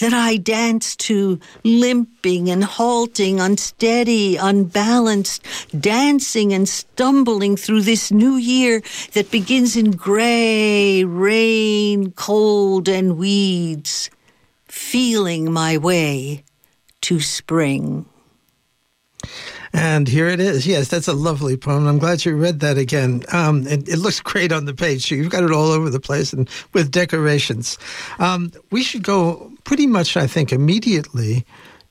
that I dance to, limping and halting, unsteady, unbalanced, dancing and stumbling through this new year that begins in gray, rain, cold, and weeds, feeling my way to spring. And here it is. Yes, that's a lovely poem. I'm glad you read that again. Um, it, it, looks great on the page. You've got it all over the place and with decorations. Um, we should go pretty much, I think, immediately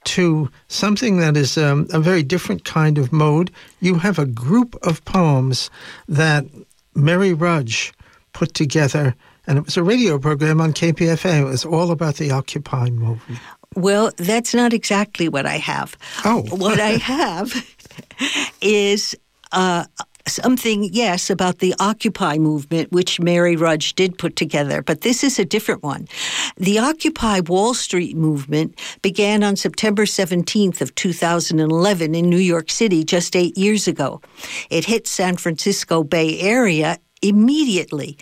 to something that is um, a very different kind of mode. You have a group of poems that Mary Rudge put together, and it was a radio program on KPFA. It was all about the Occupy movement. Well, that's not exactly what I have. Oh. what I have is uh, something, yes, about the Occupy movement, which Mary Rudge did put together, but this is a different one. The Occupy Wall Street movement began on September 17th of 2011 in New York City just eight years ago. It hit San Francisco Bay Area immediately.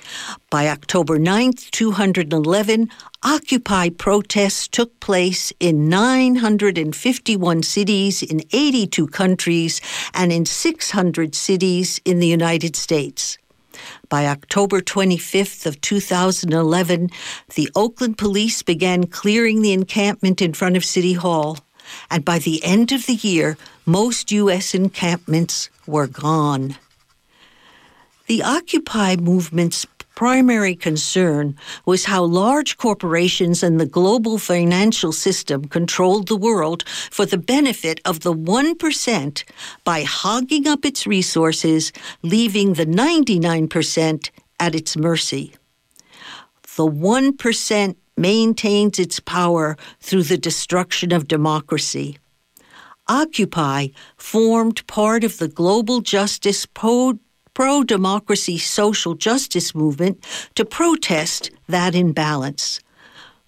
By October 9th, 211, Occupy protests took place in 951 cities in 82 countries and in 600 cities in the United States. By October 25th of 2011, the Oakland police began clearing the encampment in front of City Hall, and by the end of the year, most U.S. encampments were gone. The Occupy movement's primary concern was how large corporations and the global financial system controlled the world for the benefit of the 1% by hogging up its resources, leaving the 99% at its mercy. The 1% maintains its power through the destruction of democracy. Occupy formed part of the global justice pro pro democracy social justice movement to protest that imbalance.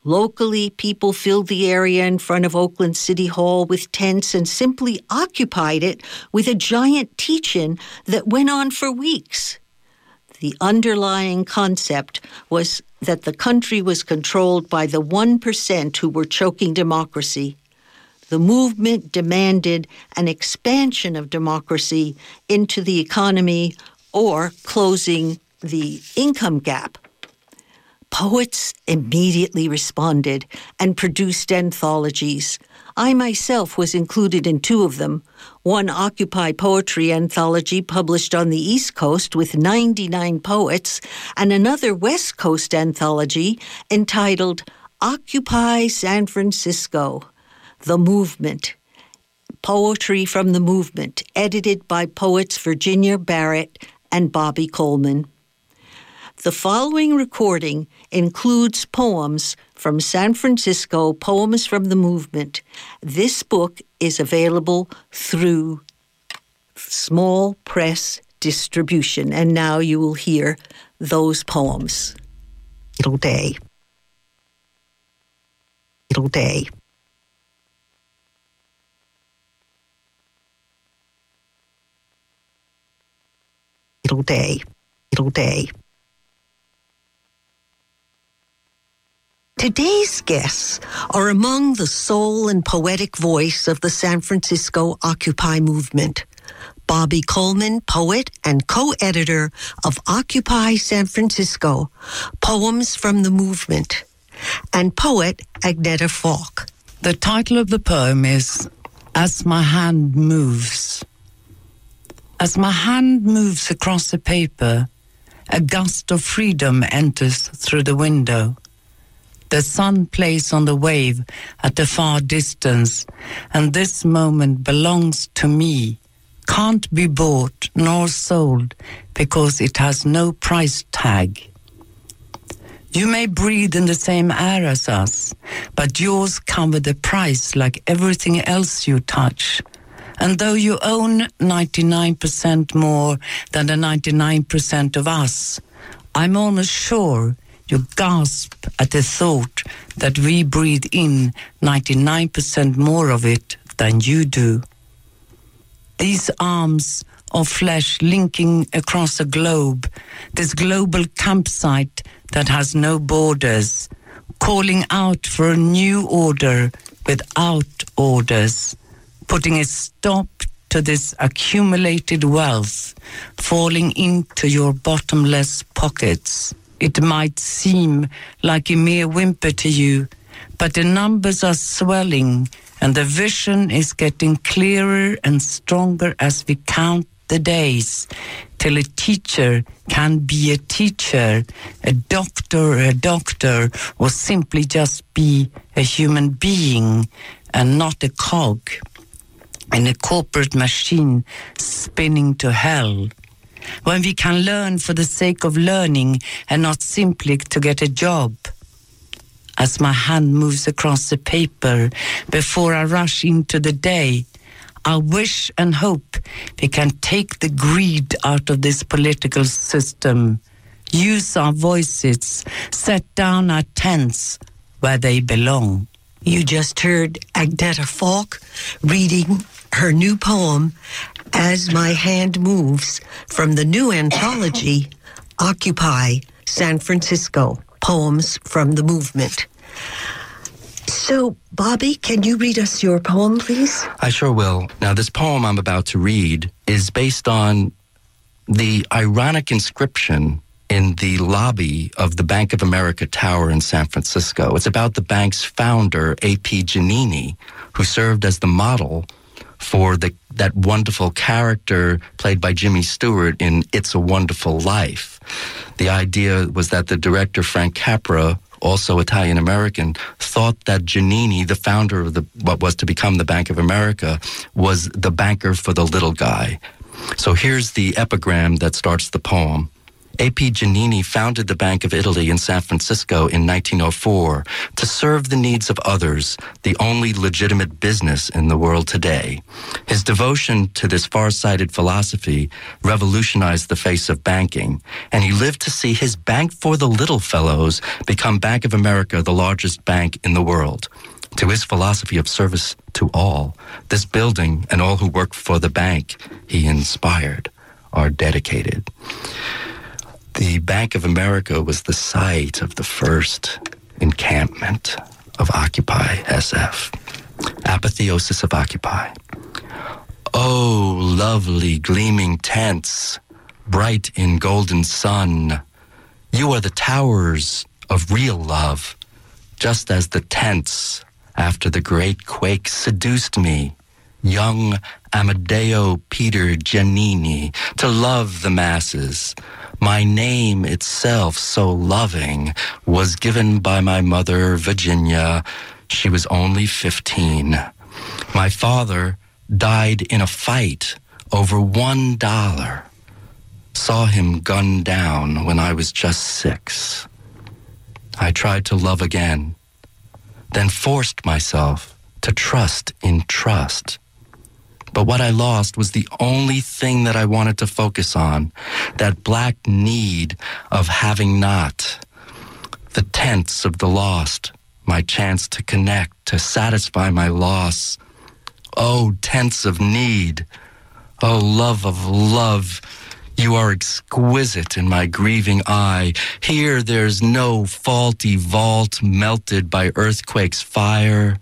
Locally, people filled the area in front of Oakland City Hall with tents and simply occupied it with a giant teach in that went on for weeks. The underlying concept was that the country was controlled by the 1% who were choking democracy. The movement demanded an expansion of democracy into the economy or closing the income gap. Poets immediately responded and produced anthologies. I myself was included in two of them one Occupy Poetry anthology published on the East Coast with 99 poets, and another West Coast anthology entitled Occupy San Francisco The Movement. Poetry from the Movement, edited by poets Virginia Barrett and Bobby Coleman. The following recording includes poems from San Francisco, Poems from the Movement. This book is available through small press distribution, and now you will hear those poems. Little day. Little day. Day, little day. Today's guests are among the soul and poetic voice of the San Francisco Occupy movement. Bobby Coleman, poet and co-editor of Occupy San Francisco, Poems from the Movement, and poet Agneta Falk. The title of the poem is As My Hand Moves. As my hand moves across the paper, a gust of freedom enters through the window. The sun plays on the wave at a far distance, and this moment belongs to me, can't be bought nor sold because it has no price tag. You may breathe in the same air as us, but yours come with a price like everything else you touch. And though you own 99% more than the 99% of us, I'm almost sure you gasp at the thought that we breathe in 99% more of it than you do. These arms of flesh linking across a globe, this global campsite that has no borders, calling out for a new order without orders, putting a stop to this accumulated wealth falling into your bottomless pockets. It might seem like a mere whimper to you, but the numbers are swelling and the vision is getting clearer and stronger as we count the days till a teacher can be a teacher, a doctor a doctor, or simply just be a human being and not a cog in a corporate machine spinning to hell. When we can learn for the sake of learning and not simply to get a job. As my hand moves across the paper before I rush into the day, I wish and hope we can take the greed out of this political system, use our voices, set down our tents where they belong. You just heard Agneta Falk reading her new poem, As My Hand Moves, from the new anthology, Occupy San Francisco Poems from the Movement. So, Bobby, can you read us your poem, please? I sure will. Now, this poem I'm about to read is based on the ironic inscription in the lobby of the Bank of America Tower in San Francisco. It's about the bank's founder, A.P. Giannini, who served as the model for the, that wonderful character played by Jimmy Stewart in It's a Wonderful Life. The idea was that the director, Frank Capra, also Italian American, thought that Giannini, the founder of the, what was to become the Bank of America, was the banker for the little guy. So here's the epigram that starts the poem. A.P. Giannini founded the Bank of Italy in San Francisco in 1904 to serve the needs of others, the only legitimate business in the world today. His devotion to this far-sighted philosophy revolutionized the face of banking, and he lived to see his Bank for the Little Fellows become Bank of America, the largest bank in the world. To his philosophy of service to all, this building and all who work for the bank he inspired are dedicated. The Bank of America was the site of the first encampment of Occupy SF. Apotheosis of Occupy. Oh, lovely gleaming tents, bright in golden sun. You are the towers of real love, just as the tents after the great quake seduced me young Amadeo Peter Giannini to love the masses. My name itself, so loving, was given by my mother, Virginia. She was only 15. My father died in a fight over one dollar. Saw him gunned down when I was just six. I tried to love again, then forced myself to trust in trust. But what I lost was the only thing that I wanted to focus on that black need of having not. The tents of the lost, my chance to connect, to satisfy my loss. Oh, tents of need. Oh, love of love. You are exquisite in my grieving eye. Here there's no faulty vault melted by earthquake's fire.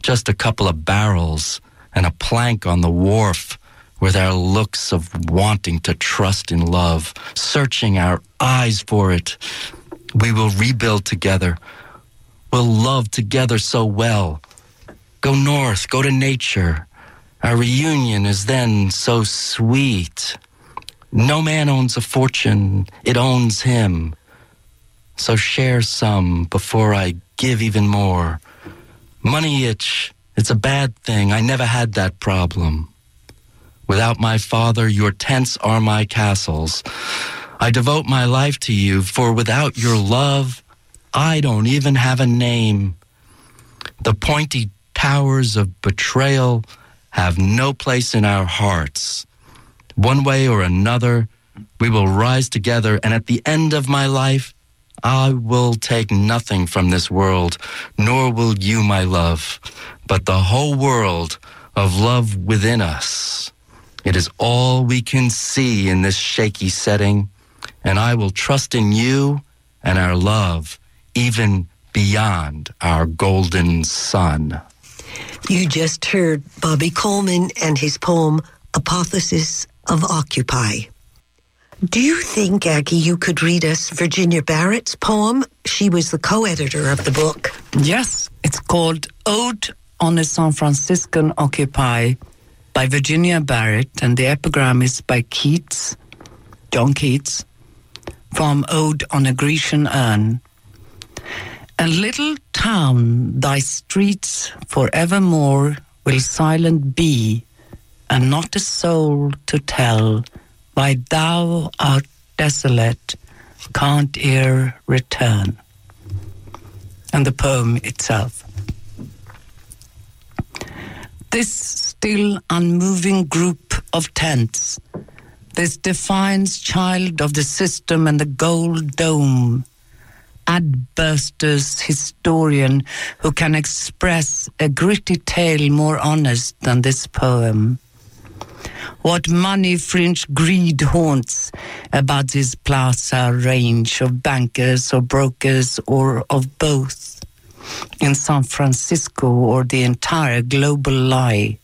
Just a couple of barrels and a plank on the wharf with our looks of wanting to trust in love, searching our eyes for it. We will rebuild together. We'll love together so well. Go north, go to nature. Our reunion is then so sweet. No man owns a fortune, it owns him. So share some before I give even more. Money itch, it's a bad thing. I never had that problem. Without my father, your tents are my castles. I devote my life to you, for without your love, I don't even have a name. The pointy towers of betrayal have no place in our hearts. One way or another, we will rise together, and at the end of my life, I will take nothing from this world, nor will you, my love, but the whole world of love within us. It is all we can see in this shaky setting, and I will trust in you and our love even beyond our golden sun. You just heard Bobby Coleman and his poem, Apotheosis of Occupy. Do you think, Aggie, you could read us Virginia Barrett's poem? She was the co editor of the book. Yes, it's called Ode on a San Franciscan Occupy by Virginia Barrett, and the epigram is by Keats, John Keats, from Ode on a Grecian Urn. A little town, thy streets forevermore will silent be, and not a soul to tell why thou art desolate, can't e'er return. And the poem itself. This still unmoving group of tents, this defiant child of the system and the gold dome, Adbusters' historian who can express a gritty tale more honest than this poem. What money fringe greed haunts about this plaza range of bankers or brokers or of both in San Francisco or the entire global lie.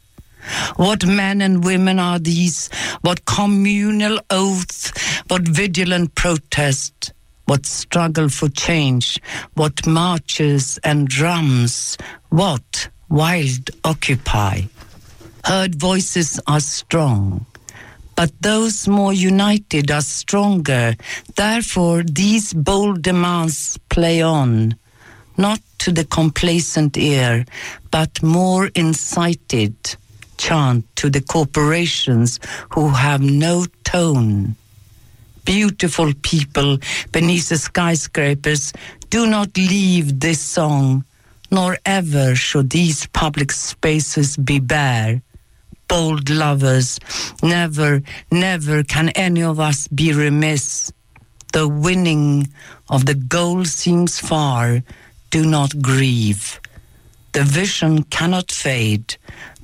What men and women are these? What communal oath? What vigilant protest? What struggle for change? What marches and drums? What wild occupy? Heard voices are strong, but those more united are stronger. Therefore, these bold demands play on, not to the complacent ear, but more incited chant to the corporations who have no tone beautiful people beneath the skyscrapers, do not leave this song, nor ever should these public spaces be bare. Bold lovers, never, never can any of us be remiss. The winning of the goal seems far, do not grieve. The vision cannot fade,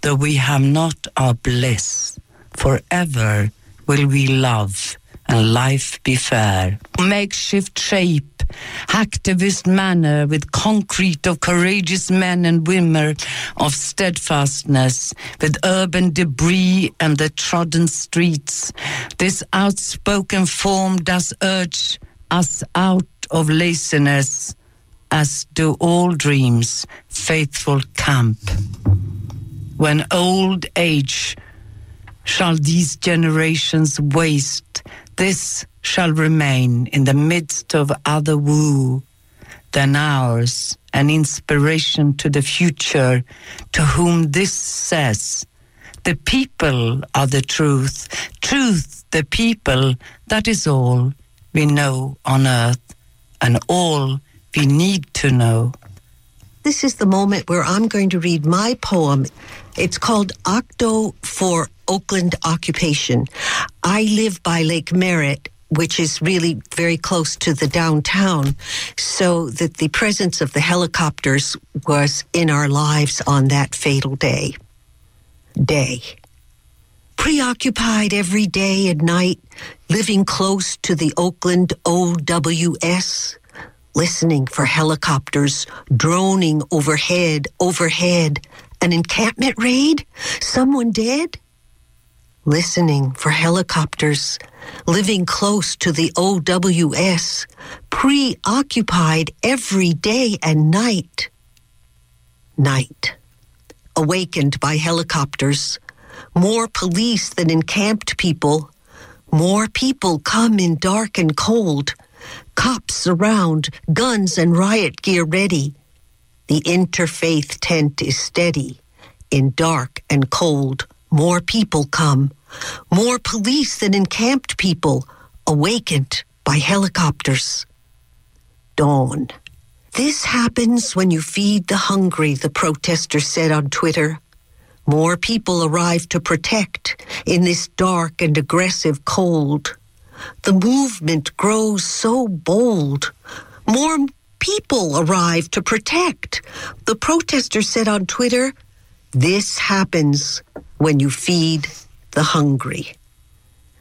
though we have not our bliss. Forever will we love and life be fair. Makeshift shape, activist manner with concrete of courageous men and women of steadfastness, with urban debris and the trodden streets. This outspoken form does urge us out of laziness, as do all dreams, faithful camp. When old age shall these generations waste, this shall remain in the midst of other woo than ours, an inspiration to the future, to whom this says, the people are the truth, truth the people, that is all we know on earth, and all we need to know. This is the moment where I'm going to read my poem. It's called Octo for Oakland Occupation. I live by Lake Merritt, which is really very close to the downtown, so that the presence of the helicopters was in our lives on that fatal day. Day. Preoccupied every day and night, living close to the Oakland OWS, listening for helicopters droning overhead, overhead. An encampment raid? Someone dead? Listening for helicopters, living close to the OWS, preoccupied every day and night. Night. Awakened by helicopters, more police than encamped people, more people come in dark and cold, cops around, guns and riot gear ready. The interfaith tent is steady in dark and cold more people come, more police than encamped people awakened by helicopters. Dawn. This happens when you feed the hungry, the protester said on Twitter. More people arrive to protect in this dark and aggressive cold. The movement grows so bold. More people arrive to protect. The protester said on Twitter, This happens when you feed the hungry.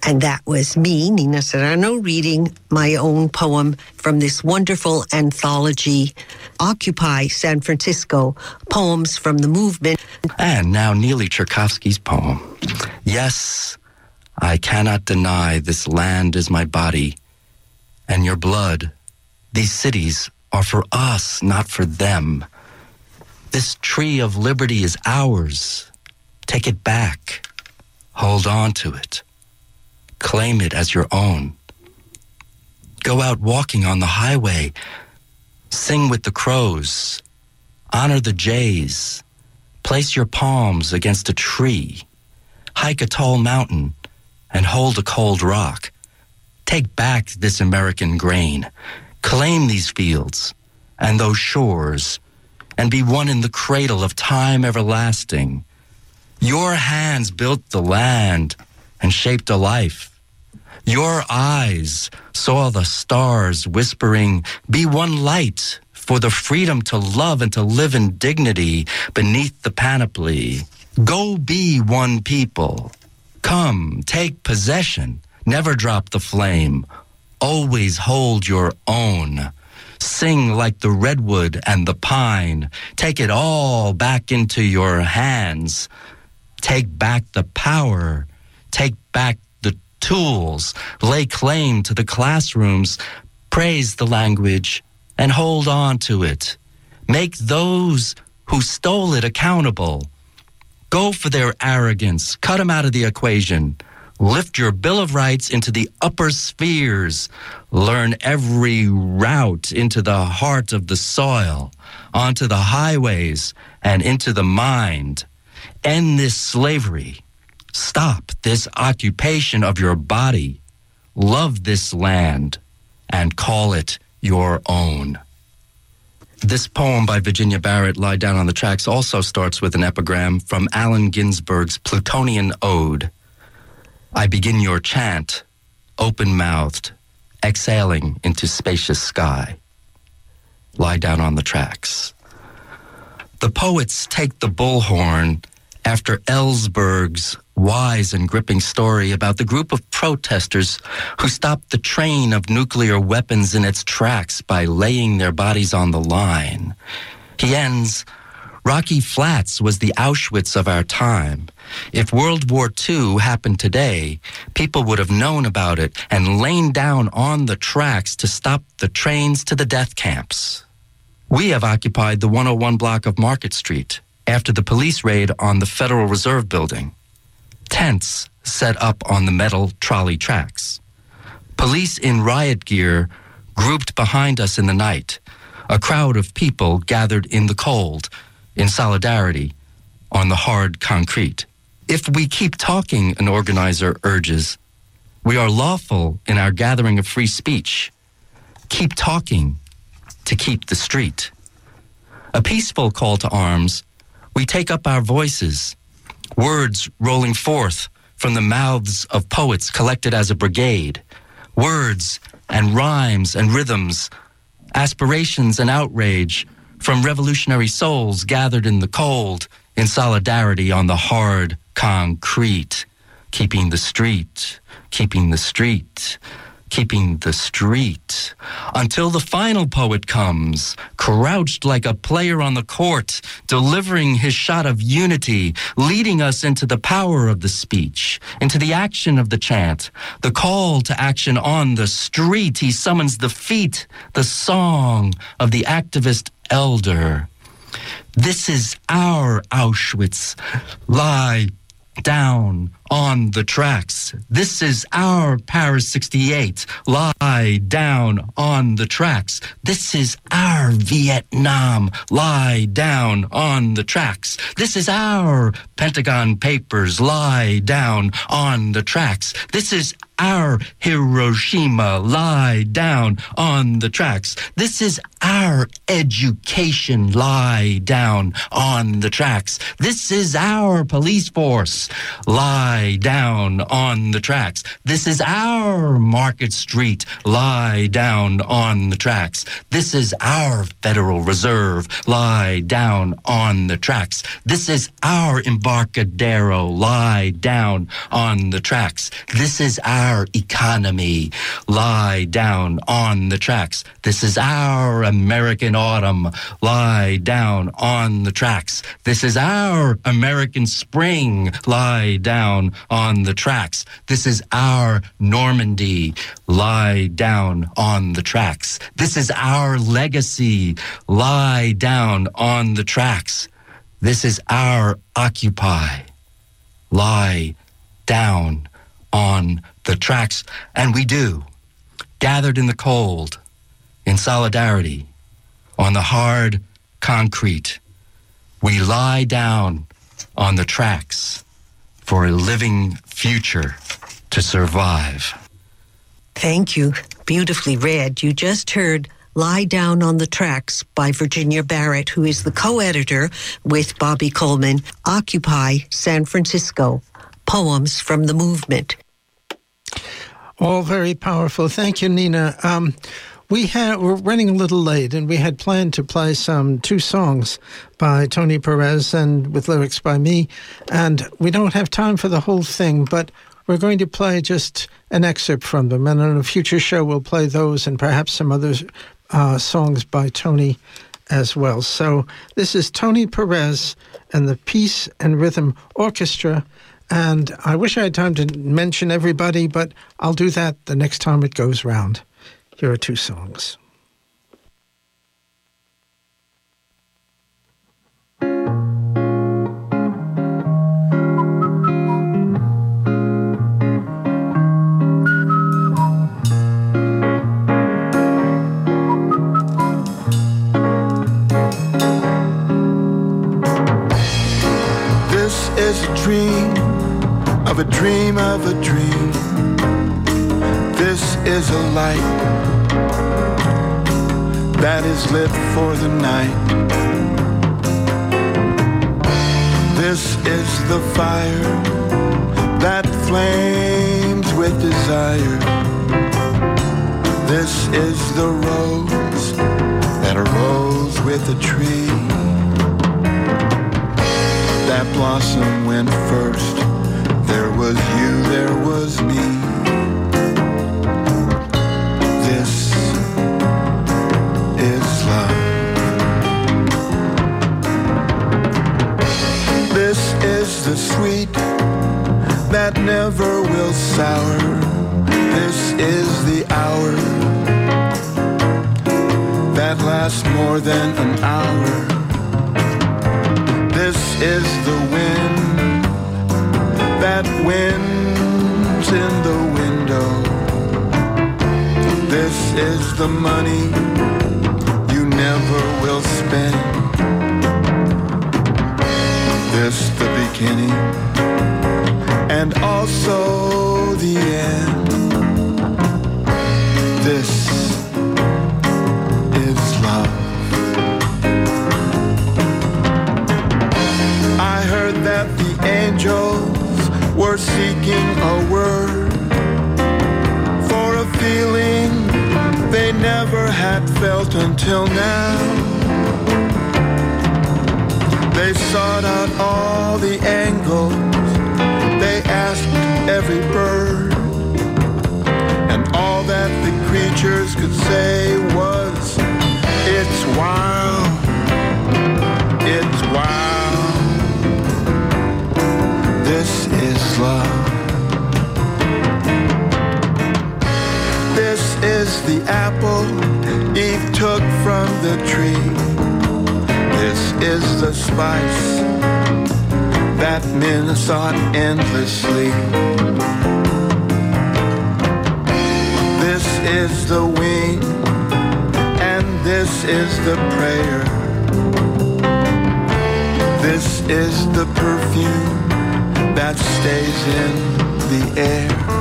And that was me, Nina Serrano, reading my own poem from this wonderful anthology, Occupy San Francisco Poems from the Movement. And now Neeli Cherkovski's poem. Yes, I cannot deny this land is my body and your blood. These cities are for us, not for them. This tree of liberty is ours. Take it back. Hold on to it. Claim it as your own. Go out walking on the highway. Sing with the crows. Honor the jays. Place your palms against a tree. Hike a tall mountain and hold a cold rock. Take back this American grain. Claim these fields and those shores and be one in the cradle of time everlasting. Your hands built the land and shaped a life. Your eyes saw the stars whispering, Be one light for the freedom to love and to live in dignity beneath the panoply. Go be one people. Come, take possession. Never drop the flame. Always hold your own. Sing like the redwood and the pine. Take it all back into your hands. Take back the power. Take back the tools. Lay claim to the classrooms. Praise the language and hold on to it. Make those who stole it accountable. Go for their arrogance. Cut them out of the equation. Lift your Bill of Rights into the upper spheres. Learn every route into the heart of the soil, onto the highways, and into the mind. End this slavery. Stop this occupation of your body. Love this land and call it your own. This poem by Virginia Barrett, Lie Down on the Tracks, also starts with an epigram from Allen Ginsberg's Plutonian Ode. I begin your chant, open mouthed, exhaling into spacious sky. Lie down on the tracks. The poets take the bullhorn after Ellsberg's wise and gripping story about the group of protesters who stopped the train of nuclear weapons in its tracks by laying their bodies on the line. He ends, Rocky Flats was the Auschwitz of our time. If World War II happened today, people would have known about it and lain down on the tracks to stop the trains to the death camps. We have occupied the 101 block of Market Street after the police raid on the Federal Reserve Building. Tents set up on the metal trolley tracks. Police in riot gear grouped behind us in the night. A crowd of people gathered in the cold, in solidarity, on the hard concrete. If we keep talking, an organizer urges, we are lawful in our gathering of free speech. Keep talking to keep the street. A peaceful call to arms, we take up our voices, words rolling forth from the mouths of poets collected as a brigade, words and rhymes and rhythms, aspirations and outrage from revolutionary souls gathered in the cold in solidarity on the hard concrete, keeping the street, keeping the street, keeping the street, until the final poet comes, crouched like a player on the court, delivering his shot of unity, leading us into the power of the speech, into the action of the chant, the call to action on the street. He summons the feet, the song of the activist elder. This is our Auschwitz. Lie down on the tracks. This is our Paris 68. Lie down on the tracks. This is our Vietnam. Lie down on the tracks. This is our Pentagon Papers. Lie down on the tracks. This is our Hiroshima. Lie down on the tracks. This is our education. Lie down on the tracks. This is our police force. Lie lie down on the tracks. This is our Market Street, lie down on the tracks. This is our Federal Reserve, lie down on the tracks. This is our Embarcadero, lie down on the tracks. This is our economy, lie down on the tracks. This is our American autumn, lie down on the tracks. This is our American spring, lie down on the tracks. This is our Normandy, lie down on the tracks. This is our legacy, lie down on the tracks. This is our Occupy, lie down on the tracks. And we do, gathered in the cold, in solidarity, on the hard concrete. We lie down on the tracks for a living future to survive. Thank you. Beautifully read. You just heard Lie Down on the Tracks by Virginia Barrett, who is the co editor with Bobby Coleman, Occupy San Francisco Poems from the Movement. All very powerful. Thank you, Nina. Um, we had we're running a little late, and we had planned to play some two songs by Tony Perez and with lyrics by me, and we don't have time for the whole thing, but we're going to play just an excerpt from them, and on a future show we'll play those and perhaps some other uh, songs by Tony as well. So this is Tony Perez and the Peace and Rhythm Orchestra. And I wish I had time to mention everybody, but I'll do that the next time it goes round. Here are two songs. This is a dream of a dream of a dream. This is a light is lit for the night. This is the fire that flames with desire. This is the rose that arose with a tree. That blossom went first there was you, there was me. The sweet that never will sour. This is the hour that lasts more than an hour. This is the wind that wins in the window. This is the money you never will spend. This the beginning and also the end. This is love. I heard that the angels were seeking a word for a feeling they never had felt until now. They sought out all the angles, they asked every bird, and all that the creatures could say was, It's wild, it's wild. This is love. This is the apple Eve took from the tree. This is the spice that men sought endlessly. This is the wing, and this is the prayer. This is the perfume that stays in the air.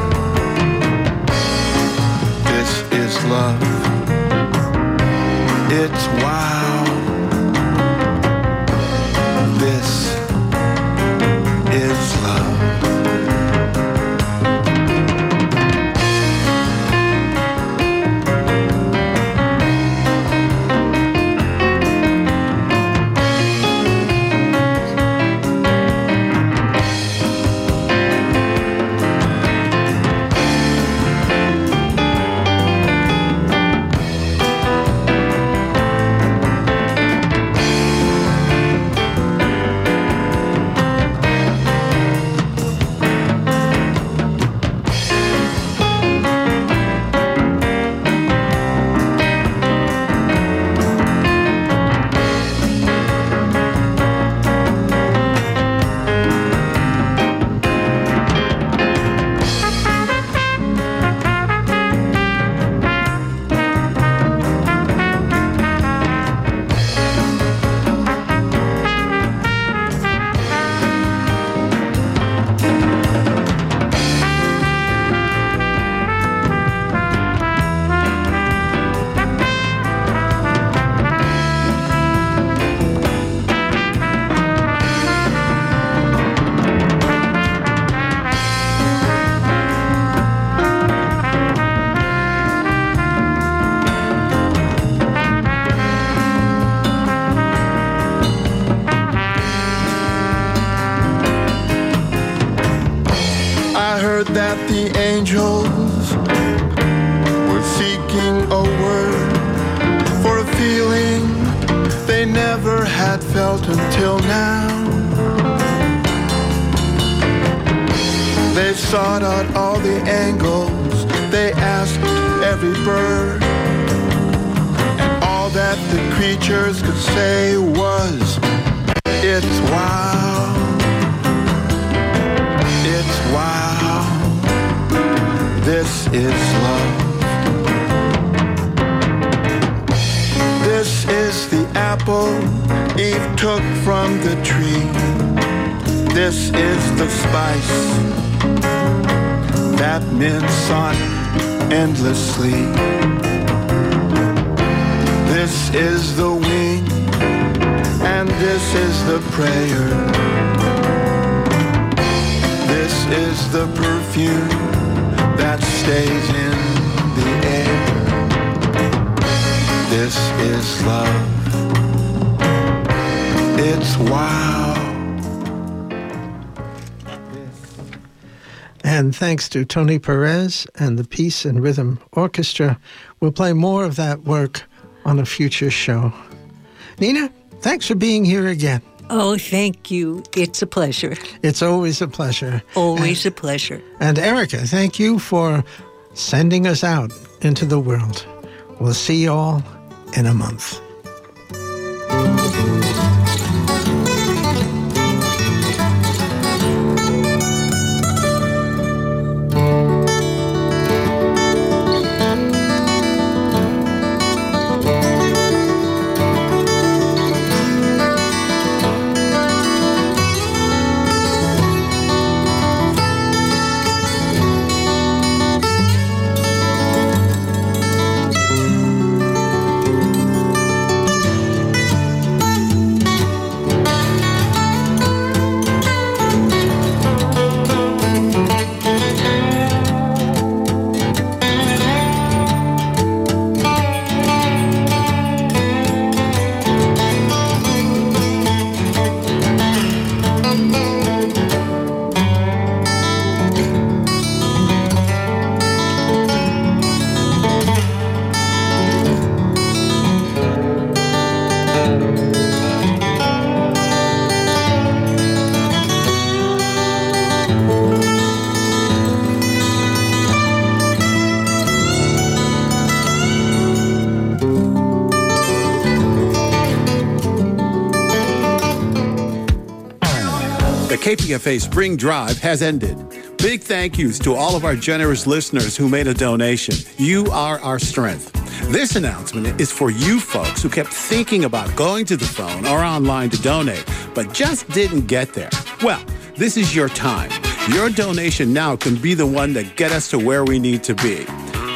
Until now. They sought out all the angles, they asked every bird, and all that the creatures could say was, It's wow. It's wow. This is love. Apple Eve took from the tree. This is the spice that men sought endlessly. This is the wing, and this is the prayer. This is the perfume that stays in the air. This is love. It's wow. And thanks to Tony Perez and the Peace and Rhythm Orchestra, we'll play more of that work on a future show. Nina, thanks for being here again. Oh, thank you. It's a pleasure. It's always a pleasure. Always a pleasure. And Erica, thank you for sending us out into the world. We'll see you all in a month. KPFA Spring Drive has ended. Big thank yous to all of our generous listeners who made a donation. You are our strength. This announcement is for you folks who kept thinking about going to the phone or online to donate, but just didn't get there. Well, this is your time. Your donation now can be the one that get us to where we need to be.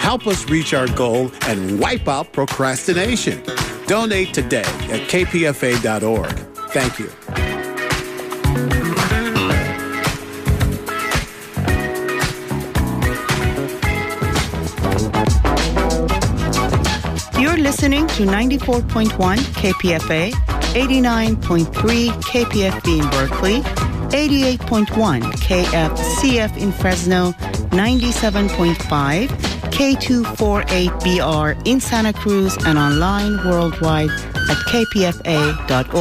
Help us reach our goal and wipe out procrastination. Donate today at kpfa.org. Thank you. Listening to 94.1 KPFA, 89.3 KPFB in Berkeley, 88.1 KFCF in Fresno, 97.5 K248BR in Santa Cruz, and online worldwide at kpfa.org.